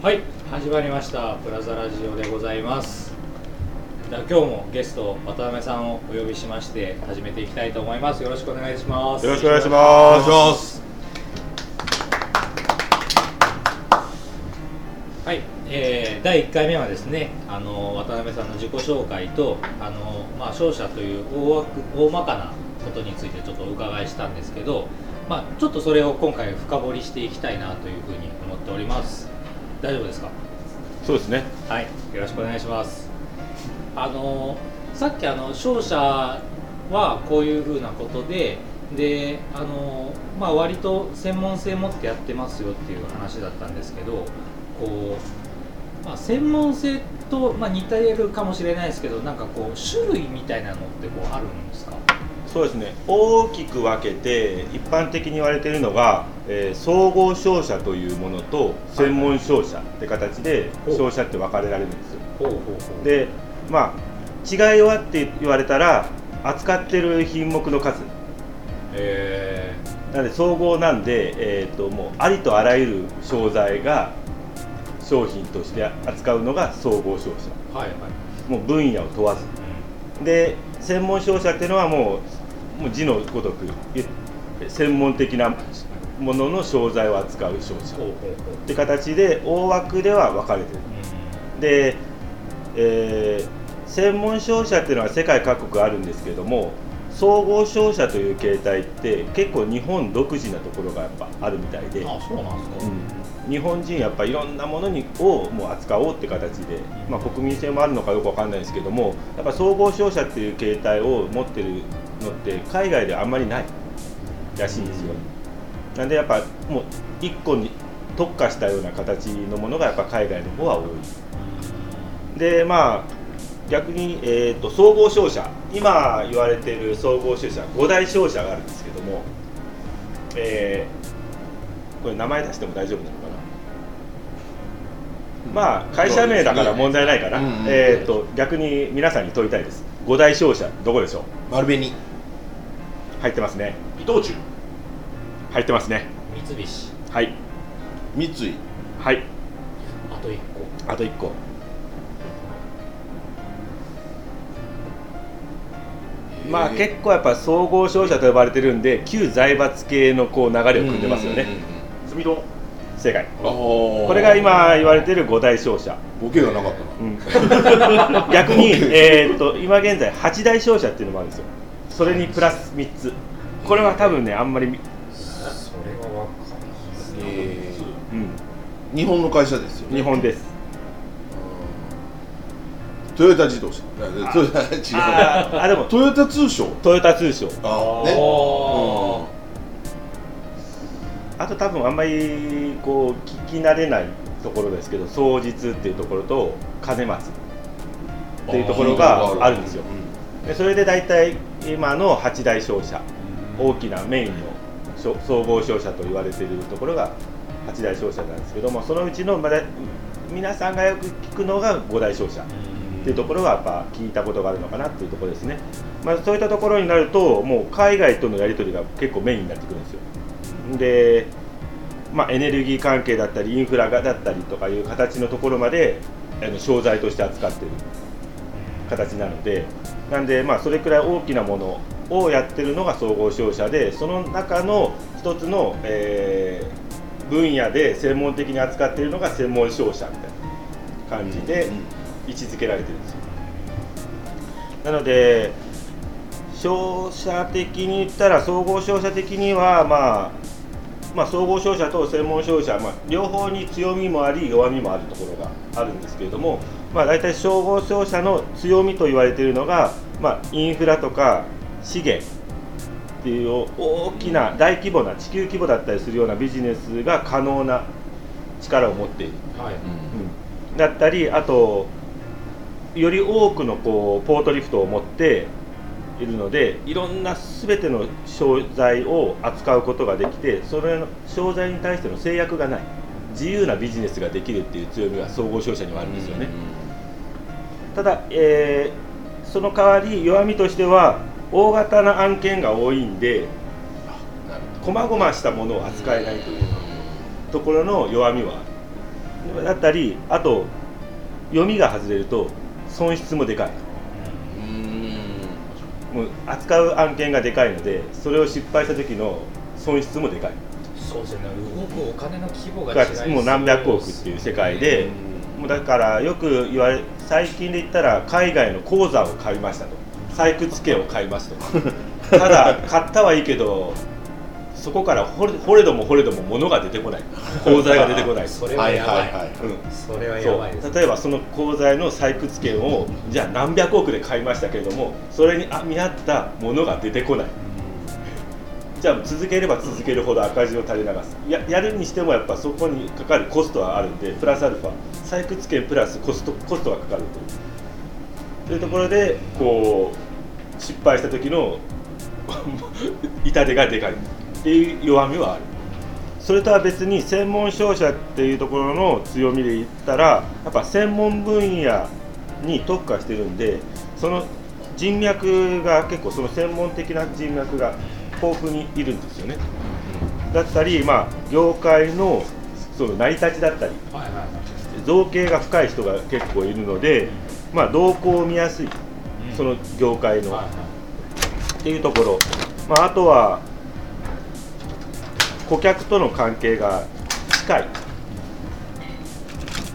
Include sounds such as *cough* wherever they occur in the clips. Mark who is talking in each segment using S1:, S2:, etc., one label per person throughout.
S1: はい始まりましたプラザラジオでございます。じゃあ今日もゲスト渡辺さんをお呼びしまして始めていきたいと思います。よろしくお願いします。
S2: よろしくお願いし
S3: お願いし
S2: ま
S3: ます。
S1: はい、えー、第1回目はですねあの渡辺さんの自己紹介とあの、まあ、勝者という大枠大まかなことについてちょっとお伺いしたんですけど、まあ、ちょっとそれを今回深掘りしていきたいなというふうに思っております大丈夫ですか？
S2: すそうですね
S1: はい、よろしくお願いします。あのさっきあの勝者はこういうふうなことで、で、あのまあ割と専門性持ってやってますよっていう話だったんですけど、こうまあ専門性とまあ似てるかもしれないですけど、なんかこう種類みたいなのってこうあるんですか？
S2: そうですね大きく分けて一般的に言われているのが、えー総合商社というものと専門商社って形で商社って分かれられるんですよ。でまあ違いはって言われたら扱ってる品目の数。
S1: え
S2: なので総合なんで、えー、ともうありとあらゆる商材が商品として扱うのが総合商社。
S1: ー、はいはい。
S2: もう分野を問わず。で専門商社っていうのはもうもう字のごとくえ専門的なものの商材を扱う商社。って形で大枠では分かれてる。で、えー専門商社っていうのは世界各国あるんですけれども総合商社という形態って結構日本独自なところがやっぱあるみたいで。
S1: うん、あ、そうなんですか。
S2: うん。日本人やっぱいろんなものにをもう扱おうって形で、まあ、国民性もあるのかよくわかんないですけどもやっぱ総合商社っていう形態を持ってるのって海外であんまりないらしいんですよ、なんでやっぱもう一個に特化したような形のものがやっぱ海外の方は多い。でまあ逆に、えー、と総合商社。今言われている総合商社5大商社があるんですけども、えーこれ名前出しても大丈夫なのかな？まあ会社名だから問題ないかな、
S3: うんうん。うん
S2: えー、と逆に皆さんに問いたいです。5大商社どこでしょう？
S3: 丸紅。
S2: 入ってますね。
S3: 伊藤忠
S2: 入ってますね。
S1: 三菱、
S2: はい。
S3: 三井。
S2: はい。
S1: あと一個。
S2: あと1個。まあ結構やっぱ総合商社と呼ばれてるんで旧財閥系のこう流れを組んでますよね。
S3: 住友
S2: 正解。
S3: あこ
S2: これが今言われてる5大商社。
S3: ボケがなかったな。
S2: うん。*laughs* 逆に、えーっと今現在8大商社っていうのもあるんですよ。それにプラス3つ。これは多分ねあんまり
S3: 日本の会社ですよね。
S2: 日本です。
S3: トヨタ自動車。あ。トヨタ違う
S2: あでも。
S3: トヨタ通商。
S2: トヨタ通商。
S3: あね。
S1: お
S2: あと多分あんまりこう聞き慣れないところですけど双日っていうところと金松っていうところがあるんですよ。でそれで大体今の8大商社。大きなメインの商総合商社と言われているところが8大商社なんですけどもそのうちのまだ皆さんがよく聞くのが5大商社。っていうところがやっぱ聞いたことがあるのかなっていうところですね、まあ、そういったところになるともう海外とのやり取りが結構メインになってくるんですよ。で、まあ、エネルギー関係だったりインフラがだったりとかいう形のところまであの商材として扱っている形なので。なんでまあそれくらい大きなものをやってるのが総合商社でその中の一つの、えー分野で専門的に扱っているのが専門商社みたいな感じで位置づけられてるんですよ。なので商社的に言ったら総合商社的にはまあまあ、総合商社と専門商社、まあ、両方に強みもあり弱みもあるところがあるんですけれども、まあ、大体総合商社の強みと言われているのが、まあ、インフラとか資源っていう大きな大規模な地球規模だったりするようなビジネスが可能な力を持っている、
S1: はい。
S2: うん。だったりあとより多くのこうポートリフトを持っているのでいろんな全ての商材を扱うことができてそれの商材に対しての制約がない自由なビジネスができるっていう強みが総合商社にはあるんですよね、ただ、えーその代わり弱みとしては大型な案件が多いんで細々したものを扱えないというところの弱みはある。だったりあと読みが外れると損失もでかい。
S3: うん。
S2: もう扱う案件がでかいのでそれを失敗した時の損失もでかい。
S1: そうですね。動くお金の規模が違い
S2: もう何百億っていう世界でもうだからよく言われ最近で言ったら海外の鉱山を買いましたと採掘権を買いますとただ買ったはいいけどそこから掘れ掘れども掘れども物が出てこない。鉱材が出てこない。*laughs*
S1: それはやばい、
S3: はいはいはい。
S2: うん。
S1: それはや
S2: そ
S1: ばいです。
S2: う。例えばその鉱材の採掘権をじゃあ何百億で買いましたけれどもそれにあ見合ったものが出てこない。じゃあ続ければ続けるほど赤字を垂れ流す。ややるにしてもやっぱそこにかかるコストはあるんでプラスアルファ。採掘権プラスコストコストがかかるという。というところでこう失敗した時の *laughs* 痛手がでかい。っていう弱みはある。それとは別に専門商社っていうところの強みで言ったらやっぱ専門分野に特化してるんでその人脈が結構その専門的な人脈が豊富にいるんですよね。だったりまあ業界のその成り立ちだったり造形が深い人が結構いるのでまあ動向を見やすいその業界の。
S1: はいはい。
S2: っていうところ、まあ、あとは顧客との関係が近い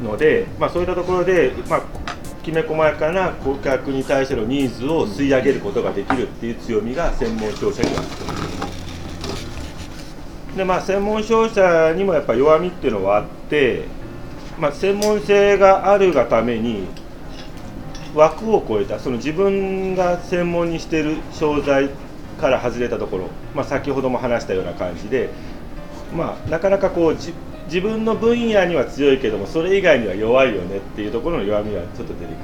S2: ので、まあ、そういったところで、まあ、きめ細やかな顧客に対してのニーズを吸い上げることができるっていう強みが専門商社にはある。でまあ専門商社にもやっぱ弱みっていうのはあって、まあ、専門性があるがために枠を超えたその自分が専門にしてる商材から外れたところ、まあ、先ほども話したような感じで、まあ、なかなかこう自分の分野には強いけどもそれ以外には弱いよねっていうところの弱みはちょっと出てくる。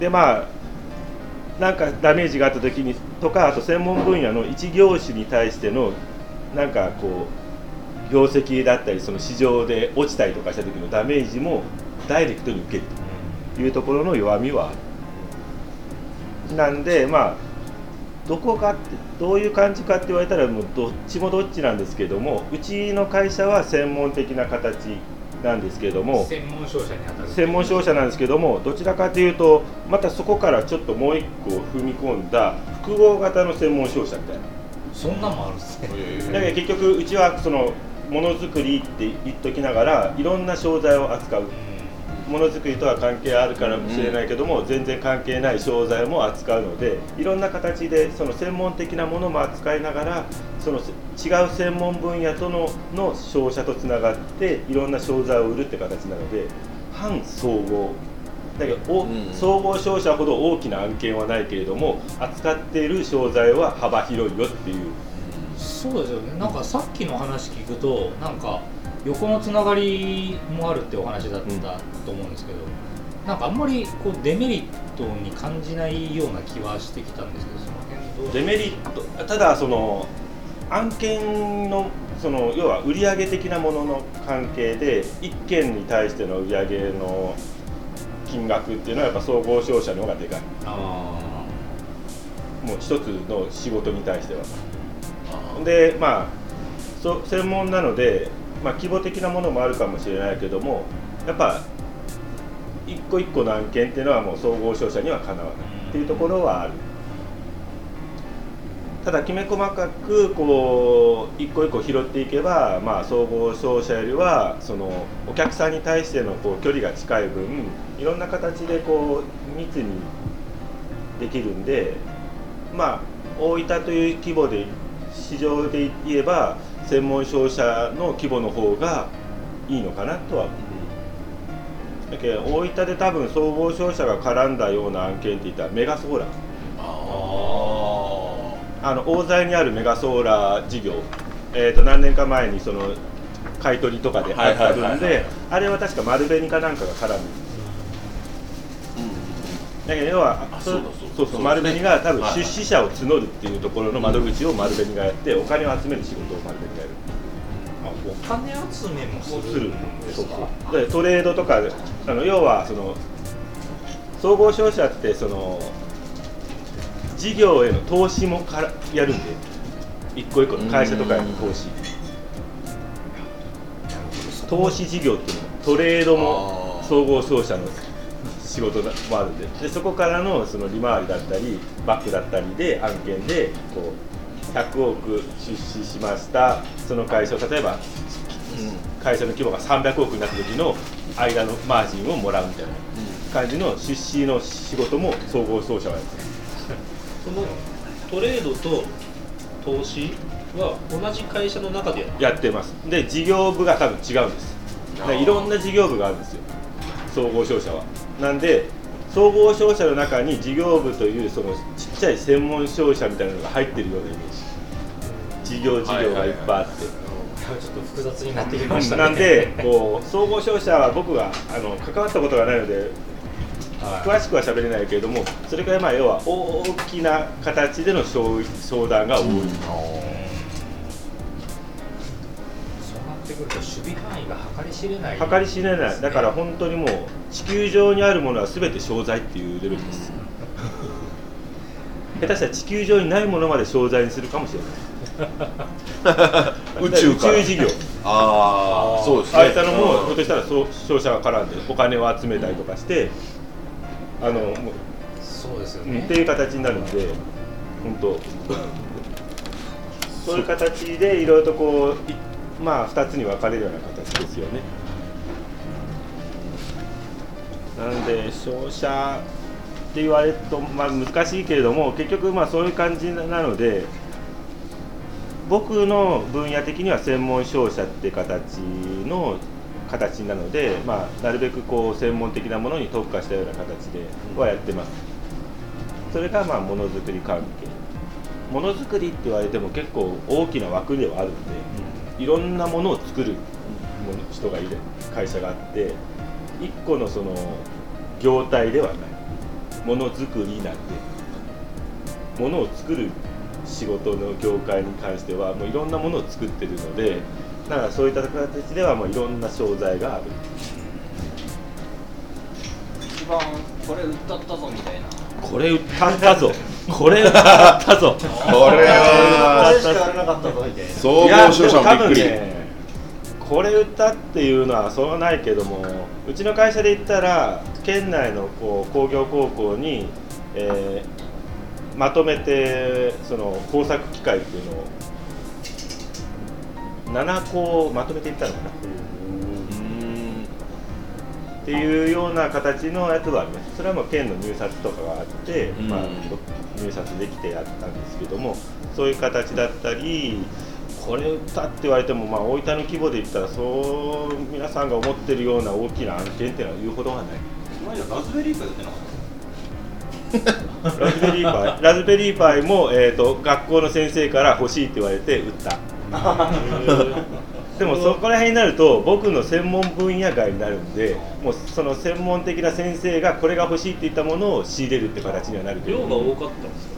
S2: でまあなんかダメージがあった時にとかあと専門分野の一業種に対してのなんかこう業績だったりその市場で落ちたりとかした時のダメージもダイレクトに受けると。いうところの弱みは。あるなんでまあどこかってどういう感じかって言われたらもうどっちもどっちなんですけどもうちの会社は専門的な形なんですけども
S1: 専門商社に当たる。
S2: 専門商社なんですけどもどちらかというとまたそこからちょっともう一個踏み込んだ複合型の専門商社みたいな。
S1: そんなんもあるんですね。
S2: だけど結局うちはそのものづくりって言っときながらいろんな商材を扱うものづくりとは関係あるからもしれないけども、全然関係ない商材も扱うのでいろんな形でその専門的なものも扱いながらその違う専門分野とのの商社とつながっていろんな商材を売るって形なので半総合。だけど、お
S3: うん。
S2: 総合商社ほど大きな案件はないけれども扱っている商材は幅広いよっていう。
S1: そうですよね。なんかさっきの話聞くとなんか横のつながりもあるってお話だったと思うんですけど、なんかあんまりこうデメリットに感じないような気はしてきたんですけどその辺どう？
S2: デメリットただその案件のその要は売上的なものの関係で1件に対しての売上の金額っていうのはやっぱ総合商社の方がでかい。
S1: あ
S2: もう一つの仕事に対しては。でまあそ専門なので、まあ、規模的なものもあるかもしれないけどもやっぱ一個一個の案件っていうのはもう総合商社にはかなわないっていうところはある。ただきめ細かくこう一個一個拾っていけば、まあ、総合商社よりはそのお客さんに対してのこう距離が近い分いろんな形でこう密にできるんでまあ大分という規模で市場で言えば専門商社の規模の方がいいのかなとは思うだけど大分で多分総合商社が絡んだような案件って言ったらメガソーラー。あの大材にあるメガソーラー事業、えー、と何年か前にその買い取りとかであった分であれは確か丸紅かなんかが絡むだけど要は
S3: あ
S2: そ
S3: そうだ。そうだ
S2: そう。丸紅が多分出資者を募るっていうところの窓口を丸紅がやってお金を集める仕事を丸紅
S1: お金集めもす
S2: する
S1: るんです
S2: そう
S1: か
S2: でトレードとかあの要はその総合商社ってその事業への投資もからやるんで一個一個の会社とかへの投資。
S3: そ
S2: 投資事業っていうのトレードも総合商社の仕事もあるんで。でそこからのその利回りだったりバックだったりで案件でこう100億出資しました。その会社を例えば会社の規模が300億になった時の間のマージンをもらうみたいな感じの出資の仕事も総合商社はやってます。
S4: そのトレードと投資は同じ会社の中でやって
S2: ます。で事業部が多分違うんです。でいろんな事業部があるんですよ。総合商社は。なんで総合商社の中に事業部というそのちっちゃい専門商社みたいなのが入ってるようなイメージ。事業事業がいっぱいあって、
S1: ちょっと複雑になってきましたね。
S2: なんでこう総合商社は僕があの関わったことがないので詳しくは喋れないけれどもそれからまあ要は大きな形での商商談が多い、
S1: そうなってくると守備範囲が計り知れない。
S2: 計り知れない。だから本当にもう地球上にあるものは全て商材っていうレベルです下手したら地球上にないものまで商材にするかもしれない。*laughs*
S3: 宇宙から。
S2: 宇宙事業。
S3: ああそうですね。
S2: ああいったのもひょっとしたらそう商社が絡んでお金を集めたりとかしてあのもう
S1: そうですよね。
S2: うんっていう形になるんで本当。そういう形でいろいろとこういまあ2つに分かれるような形ですよね。なので商社って言われると、まあ、難しいけれども結局まあそういう感じなので僕の分野的には専門商社って形の形なので、まあ、なるべくこう専門的なものに特化したような形ではやってます。それがまあものづくり関係。ものづくりって言われても結構大きな枠ではあるんで、いろんなものを作る人がいる会社があって一個のその業態ではないものづくりなんでものを作る仕事の業界に関してはもういろんなものを作ってるのでだからそういった形ではもういろんな商材がある。
S5: 一番これ売ったったぞみたいな。
S2: これ売ったったぞ。*laughs* これ売ったったぞ。
S3: これ
S5: こ
S3: は
S5: れしかやらなかったぞ。みたいな
S3: 総合商社もびっくり。
S2: ねこれ売ったっていうのはそうはないけどもうちの会社で言ったら県内のこう工業高校に、えーまとめてその工作機械っていうのを7個まとめていったのかな。っていうような形のやつはあります。それはもう県の入札とかがあって、
S3: うん。
S2: まあ、入札できてやったんですけどもそういう形だったりこれたって言われても、まあ、大分の規模で言ったらそう皆さんが思ってるような大きな案件っていうのは言うほどはない *laughs*
S5: ラズベリーパイ売ってなかっ
S2: ラズベリーパイラズベリーパイも、えー、と学校の先生から欲しいって言われて売った。*laughs* でもそこら辺になると僕の専門分野外になるんでもうその専門的な先生がこれが欲しいって言ったものを仕入れるって形にはなるけど
S4: 量が多かったんです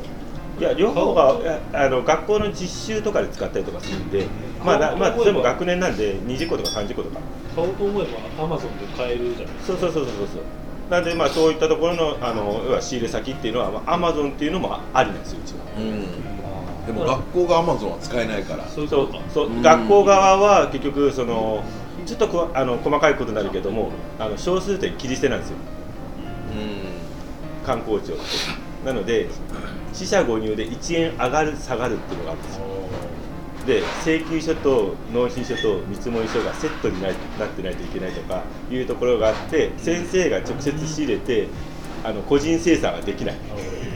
S4: か？
S2: いや両方があの学校の実習とかで使ったりとかするんでまあなまあでも学年なんで20個とか30個とか。
S4: 買おうと思えばアマゾンで買えるじゃないですか。
S2: そうそうそうそうそうなんでまあそういったところのあの要は仕入れ先っていうのはアマゾンっていうのもありなんですようちは。
S3: うん。でも学校がアマゾンは使えないから。
S2: そう
S4: そう。
S2: そう
S3: うん。
S2: 学校側は結局そのちょっとこあの細かいことになるけどもあの小数点切り捨てなんですよ。
S3: う
S2: 観光庁って。なので四捨五入で1円上がる下がるっていうのがあるんですよで請求書と納品書と見積書がセットにななってないといけないとかいうところがあって先生が直接仕入れてあの個人精査ができない、
S3: ん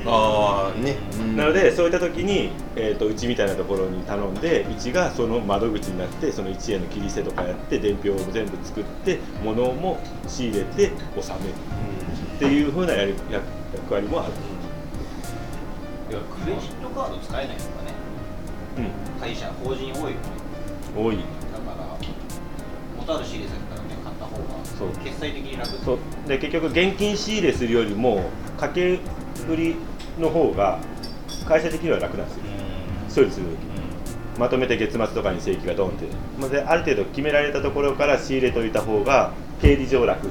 S3: ああね。
S2: なのでそういった時に、えー、とうちみたいなところに頼んでうちがその窓口になってその1円の切り捨てとかやって伝票を全部作って物も仕入れて納める。っていうふうなやり役役割もある、
S5: たいやクレジットカード使えないとかね会社法人多いよね。
S2: うん、多い。
S5: だから元ある仕入れ先からね買った方
S2: そう
S5: が決済的に楽
S2: そう。で結局現金仕入れするよりも掛け売りの方が会社的には楽なんですよ。処理する時まとめて月末とかに請求がドンって。まあである程度決められたところから仕入れといた方が経理上楽、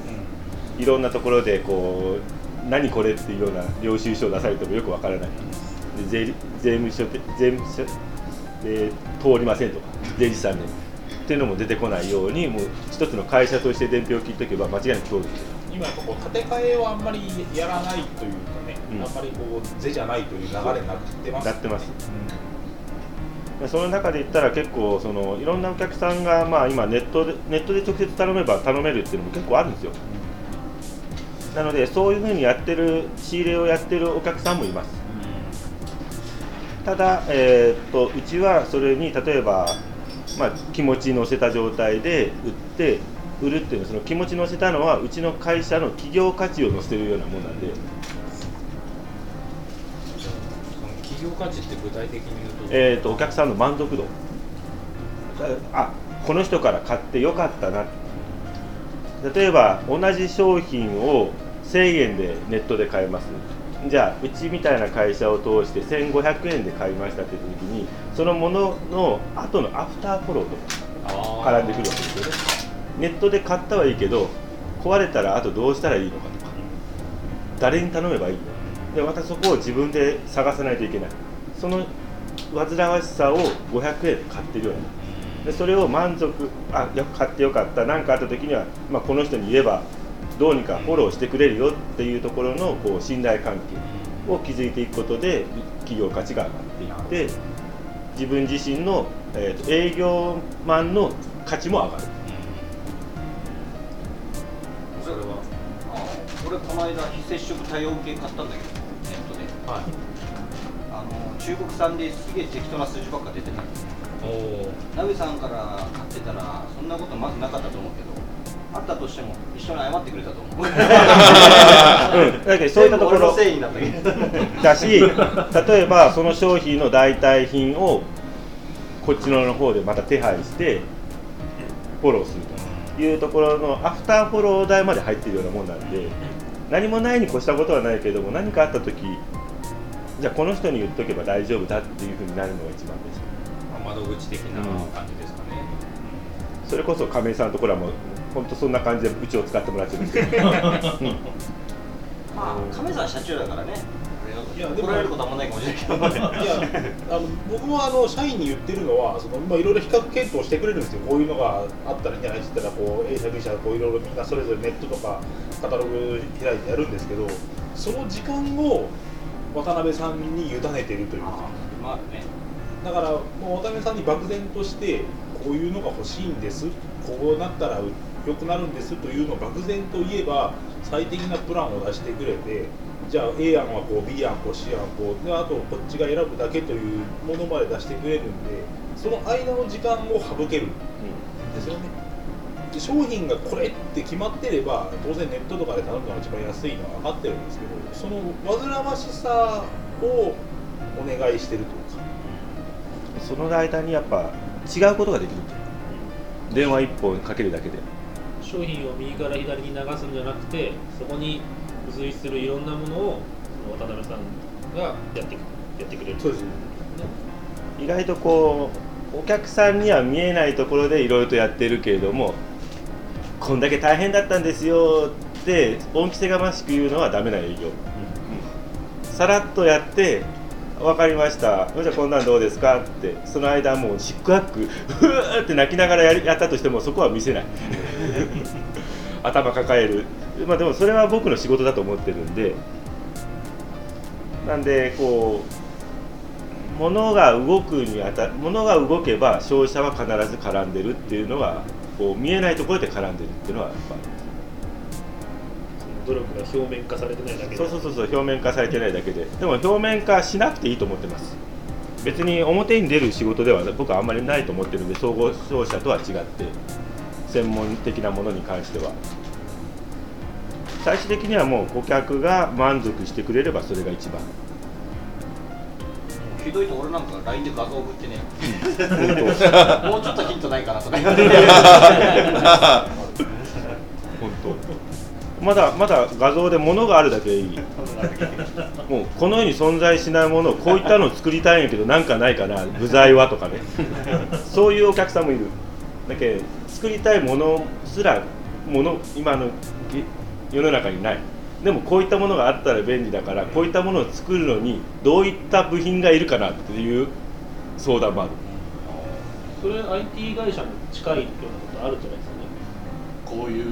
S2: いろんなところでこう何これっていうような領収書を出されてもよくわからない。で税理税務署で税務署で通りませんとか税理士さんでっていうのも出てこないようにもう一つの会社として伝票を切っておけば間違いなく通る。
S4: 今こう建て替えをあんまりやらないというかね、
S2: うん。
S4: あんまりこう是じゃないという流れになってます。
S2: なってます。でその中で言ったら結構そのいろんなお客さんがまあ今ネットでネットで直接頼めば頼めるっていうのも結構あるんですよ。なのでそういうふうにやってる仕入れをやってるお客さんもいますただ、えーっとうちはそれに例えば、まあ、気持ち乗せた状態で売って売るっていうのはその気持ち乗せたのはうちの会社の企業価値を乗せてるようなもんなんで、
S1: 企業価値って具体的に言うと、
S2: えーっとお客さんの満足度。あこの人から買ってよかったな。例えば同じ商品を1000円でネットで買えますじゃあうちみたいな会社を通して1500円で買いましたって時にそのものの後のアフターフォローとか絡んでくるわけですよね。ネットで買ったはいいけど壊れたらあとどうしたらいいのかとか誰に頼めばいいの？でまたそこを自分で探さないといけない。その煩わしさを500円で買ってるような。でそれを満足あよ買ってよかった。何かあった時には、まあ、この人に言えばどうにかフォローしてくれるよっていうところのこう信頼関係を築いていくことで企業価値が上がっていって自分自身の、えーと営業マンの価値も上がる。
S5: それはあ俺この間非接触対応系買ったんだけどネットで。
S4: はい。
S5: あの中国産ですげえ適当な数字ばっか出てた
S4: おお
S5: ナベさんから買ってたらそんなことまずなかったと思うけどあったとしても一緒に謝ってくれたと思う。
S2: うん。だけどそういったところだし例えばその商品の代替品をこっちの方でまた手配してフォローするというところのアフターフォロー代まで入っているようなもんなんで何もないに越したことはないけれども何かあった時じゃあこの人に言っとけば大丈夫だっていうふうになるのが一番です。
S1: まあ窓口的な感じですかね、
S2: それこそ亀井さんのところはもう本当そんな感じでうちを使ってもらってるんですけど。*laughs*
S5: まあ亀さん社長だからね。
S4: いやでも
S5: 怒られることはあんまないかもしれないけど。
S4: いやあの僕もあの社員に言ってるのはそのまあいろいろ比較検討してくれるんですよ。こういうのがあったらいいんじゃないって言ったらこう A 社 B 社こういろいろみんなそれぞれネットとかカタログ開いてやるんですけどその時間を渡辺さんに委ねてるというか。
S5: まあね。
S4: だからもう渡辺さんに漠然としてこういうのが欲しいんです。こうなったら良くなるんですというのを漠然と言えば最適なプランを出してくれてじゃあ A 案はこう B 案こう C 案こうであとこっちが選ぶだけというものまで出してくれるんでその間の時間を省ける。んですよね。で商品がこれって決まってれば当然ネットとかで頼むのが一番安いのは分かってるんですけどその煩わしさをお願いしてるというか。
S2: その間にやっぱ違うことができる電話一本かけるだけで。
S6: 商品を右から左に流すんじゃなくてそこに付随するいろんなものをその渡辺さんがやってくやってくれる。
S4: そうです
S2: 意外とこうお客さんには見えないところでいろいろとやってるけれどもこんだけ大変だったんですよって恩着せがましく言うのはダメな営業、さらっとやって分かりました。じゃあこんなんどうですかってその間もうシックハックうわーって泣きながらやりやったとしてもそこは見せない *laughs* 頭抱える。まあでもそれは僕の仕事だと思ってるんで。なんでこう物が動くにあた物が動けば消費者は必ず絡んでるっていうのはこう見えないところで絡んでるっていうのはやっぱ
S6: 努力が表面化されてないだけで。
S2: そうそうそうそう表面化されてないだけで。でも表面化しなくていいと思ってます。別に表に出る仕事では僕はあんまりないと思ってるんで総合商社とは違って専門的なものに関しては。最終的にはもう顧客が満足してくれればそれが一番。
S5: ひどいと俺なんか LINE で画像送ってねもうちょっとヒントないかなとか。言って
S2: 本当。まだまだ画像で物があるだけでいい。もうこの世に存在しないものをこういったのを作りたいんやけどなんかないかな。具材はとかね。そういうお客さんもいる。だけど作りたいものすらもの今のげ世の中にない。でもこういったものがあったら便利だからこういったものを作るのにどういった部品がいるかなっていう相談もある。
S6: それ IT 会社も近いようなことあるんじゃないですかね。
S7: こういう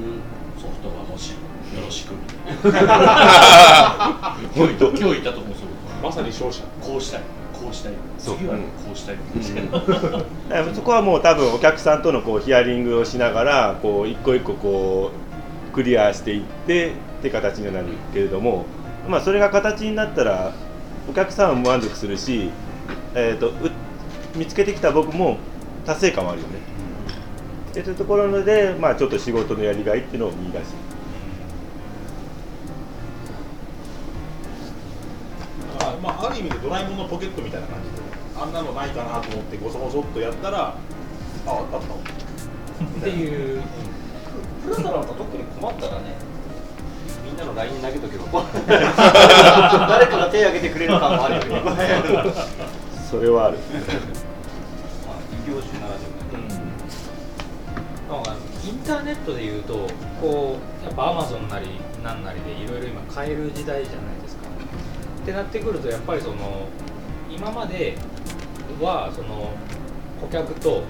S7: ソフトが欲しいよろしくみたいな。今 *laughs* 日今日言ったと思うそう
S4: まさに勝者
S7: こうしたい。こうしたい
S2: そう。
S7: 次はこうしたいみたいな。
S2: だからそこはもう多分お客さんとのこうヒアリングをしながらこう一個一個こうクリアしていってって形にはなるけれども、まあ、それが形になったらお客さんも満足するし、えー、とう見つけてきた僕も達成感はあるよね。っていうところで、まあ、ちょっと仕事のやりがいっていうのを見出し
S4: あまあ、ある意味でドラえもんのポケットみたいな感じであんなのないかなと思ってごそごそっとやったらああった
S1: っていう。
S5: プラザなん。か特に困ったらねみん。なの LINE に投げとけば誰かが手を挙げてくれる感もあるよねまあ
S2: それはある
S5: 異業種ならでは
S1: なん。かインターネットでいうとこうやっぱアマゾンなりなん。なりでいろいろ今買える時代じゃないですか。ってなってくるとやっぱりその今まではその顧客と,、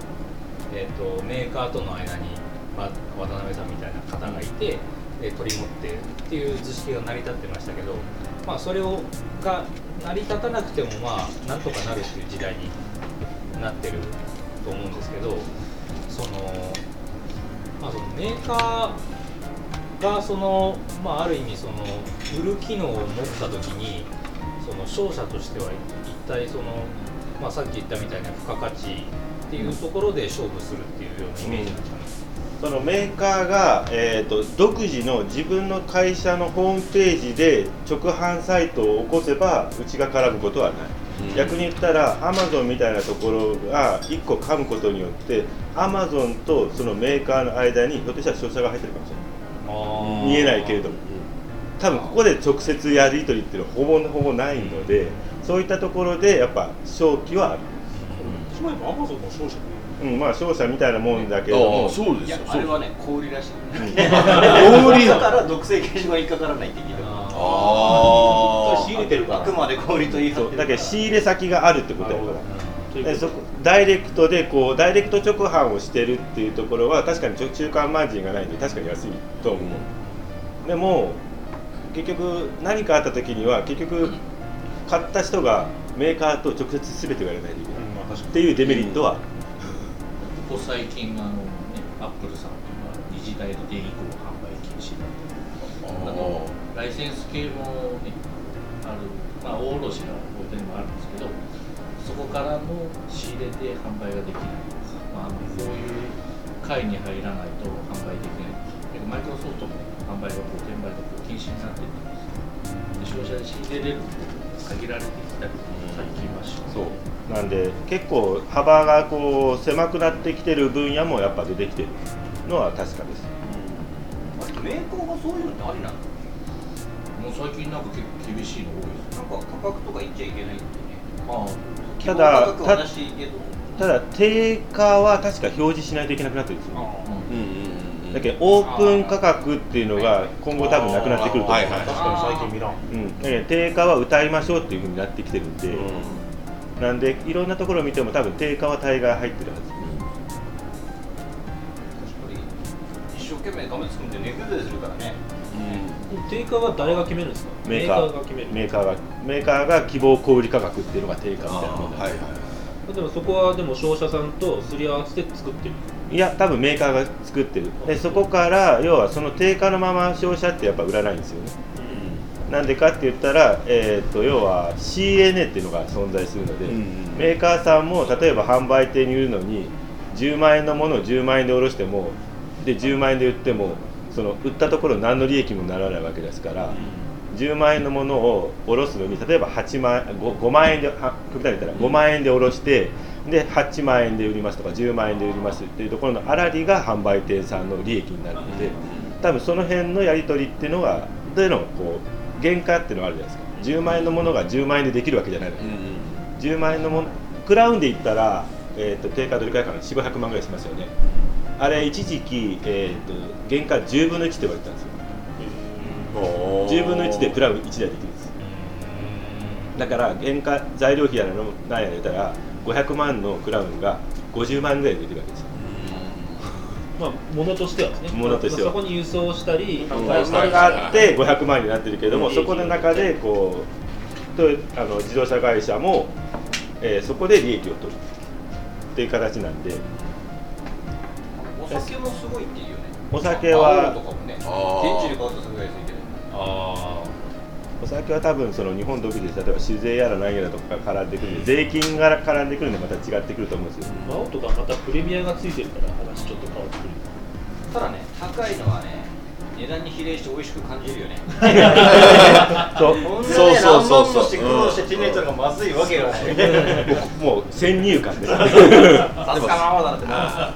S1: えー、とメーカーとの間に、まあ、渡辺さんみたいな方がいて、で取り持ってっていう図式が成り立ってましたけど、まあ、それをが成り立たなくてもまあなんとかなるっていう時代になってると思うんですけどそのまあ、そのメーカーがその、まあ、ある意味その売る機能を持った時にの商社としては一体その、まあ、さっき言ったみたいな付加価値っていうところで勝負するっていうようなイメージなんです。かね。
S2: そのメーカーが、えー、と独自の自分の会社のホームページで直販サイトを起こせばうちが絡むことはない、逆に言ったらアマゾンみたいなところが1個噛むことによってアマゾンとそのメーカーの間にひょっとしたら商社が入ってるかもしれない。見えないけれども多分ここで直接やり取りっていうのはほぼほぼないのでそういったところでやっぱ勝機はある、
S4: しまえばアマゾンの勝者。
S2: うん、まあ商社みたいなもんだけれど。
S3: あ
S2: も
S3: あそうです
S5: いや
S3: よ
S5: あれはね小売りらしい。
S2: うん
S3: 小売り
S5: だから独占禁止法に引っかからないって聞いた。
S3: ああ。
S4: 仕入れてるから。
S5: あくまで小売りと言い張ってる
S2: そうだけど仕入れ先があるってことやから。でそこダイレクトでこうダイレクト直販をしてるっていうところは確かにちょ中間マージンがないんで確かに安いと思う、でも結局何かあった時には結局買った人がメーカーと直接全てをやらないといけない、
S4: うんまあ確か
S2: っていうデメリットは、
S7: ここ最近あの、ね、アップルさんが二次代の電気を販売禁止だったりあのライセンス系も、ね、ある、まあ、大卸が大手にもあるんですけどそこからの仕入れで販売ができないとか、まあ、こういう会に入らないと販売できない。マイクロソフトも販売がこう転売がこう禁止になってるん。ですよで消費者で仕入れれると限られてきたり最近はします
S2: そう。なんで結構幅がこう狭くなってきてる分野もやっぱ出てきてるのは確かです。
S5: あれメーカーがそういうのってありなの
S7: もう最近なんか結構厳しいの多いです。
S5: なんか価格とか言っちゃいけないってね。
S7: あ
S5: 希
S2: ただただ定価は確か表示しないといけなくなってるんですよ
S3: うんうんうん
S2: だけどオープン価格っていうのが今後多分なくなってくると思う、
S3: はいはい
S4: 確かに最近見らん。
S2: うん、だけど定価は歌いましょうっていうふうになってきてるんで、なんでいろんなところを見ても多分定価は大概入ってるはず。
S5: 確かに。一生懸命画面作って値崩れするからね。
S6: 定価は誰が決めるんですか？
S2: メーカー。
S6: が決める。
S2: メーカーがメーカーが希望小売価格っていうのが定価みたいなもんだ、
S3: はいはい
S6: でもそこはでも商社さんとすり合わせて作ってる
S2: いや多分メーカーが作ってる。でそこから要はその定価のまま商社ってやっぱ売らないんですよね。なんでかって言ったら、えー、と要は CNA っていうのが存在するので、
S3: うんうん。
S2: メーカーさんも例えば販売店に売るのに10万円のものを10万円で卸してもで10万円で売ってもその売ったところ何の利益もならないわけですから、10万円のものを卸すのに例えば8万 5, 5万円では極端に言ったら5万円で卸してで8万円で売りますとか10万円で売りますっていうところの粗利が販売店さんの利益になるので多分その辺のやり取りっていうのがどういうのこう原価っていうのがあるじゃないですか。10万円のものが10万円でできるわけじゃないの。で、10万円のものクラウンで言ったら、えー、と定価どれくらいかな。4500万ぐらいしますよね。あれ一時期、えー、と原価10分の1って言われてたんですよ。10分の1でクラウン1台できるんです。だから原価材料費やらのなんやら言ったら500万のクラウンが50万ぐらいで売れるわけですよ。
S6: まあ物としてはですね。
S2: 物としては。
S6: まあそこに輸送したり
S2: そ
S6: 販売したり。
S2: れがあって500万になってるけども、
S6: うん。
S2: そこの中でこうとあの自動車会社も、えーそこで利益を取る。っていう形なんで。
S5: お酒もすごいっていうよね。
S2: お酒は
S5: 青とかもね。現地で買うとすごい安いけど。
S6: あ
S2: お酒は多分その日本独自で例えば酒税やら何やらとかが絡んでくるんで税金が絡んでくるんでまた違ってくると思うんですよ、
S6: あ青とかまたプレミアがついてるから話ちょっと変わってくる。
S5: ただね高いのはね値段に比例して美味しく感じるよね。
S2: そう。*laughs*
S5: こんなね
S3: そうそう
S5: 何
S3: そうそう。
S5: 万もして苦労して手に入れたのがまずいわけがない
S2: もうもう先入観です。
S5: さすがママだってな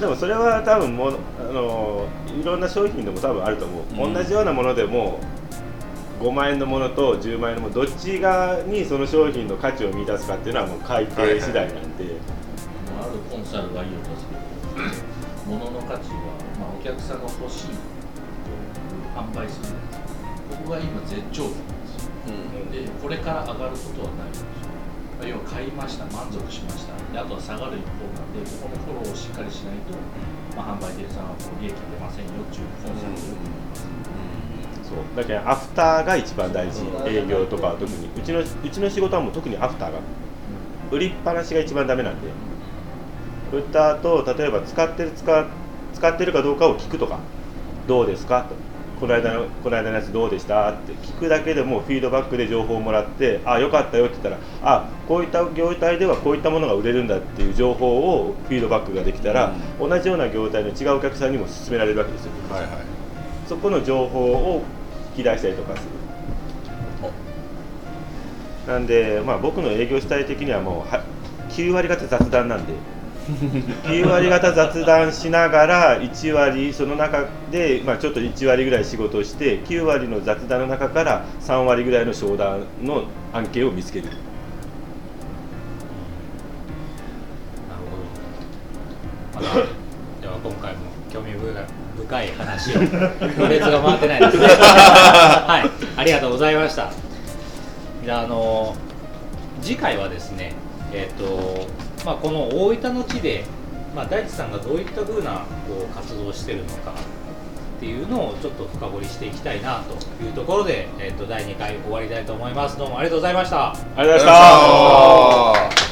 S2: でもそれは多分もうあのいろんな商品でも多分ある。と思う、
S3: うん
S2: 同じようなものでも5万円のものと10万円のものどっち側にその商品の価値を見出すかっていうのはもう買い手次第なんで、
S7: あるコンサルが言うとですけど物の価値は、まあ、お客さんが欲しい販売する。やつここが今絶頂期なんですよ。でこれから上がることはないんです。よまあ要は買いました満足しました。であとは下がる一方なんでここのフォローをしっかりしないと、まあ、販売店さんはこう利益出ませんよっていうコンサルをよく言います、
S2: そう。だけどアフターが一番大事。営業とかは特に。うちのうちの仕事はもう特にアフターが。売りっぱなしが一番ダメなんで。売った後例えば使ってる使使ってるかどうかを聞くとか。どうですか？と。この間のこの間のやつどうでした？って聞くだけでもフィードバックで情報をもらってあよかったよって言ったらあこういった業態ではこういったものが売れるんだっていう情報をフィードバックができたら、同じような業態の違うお客さんにも勧められるわけですよ。
S3: はいはい。
S2: そこの情報を引き出したりとかする。なんで、まあ、僕の営業スタイル的にはもうは9割方雑談なんで。9割方雑談しながら1割その中で、まあ、ちょっと1割ぐらい仕事をして9割の雑談の中から3割ぐらいの商談の案件を見つける。
S1: なるほど。深い話を。行列が回ってないですね。*laughs* はい。ありがとうございました。じゃああの次回はですねえっ、とまあこの大分の地でまあ大地さんがどういった風なこう活動をしてるのかっていうのをちょっと深掘りしていきたいなというところで、えっと第2回終わりたいと思います。どうもありがとうございました。
S2: ありがとうございました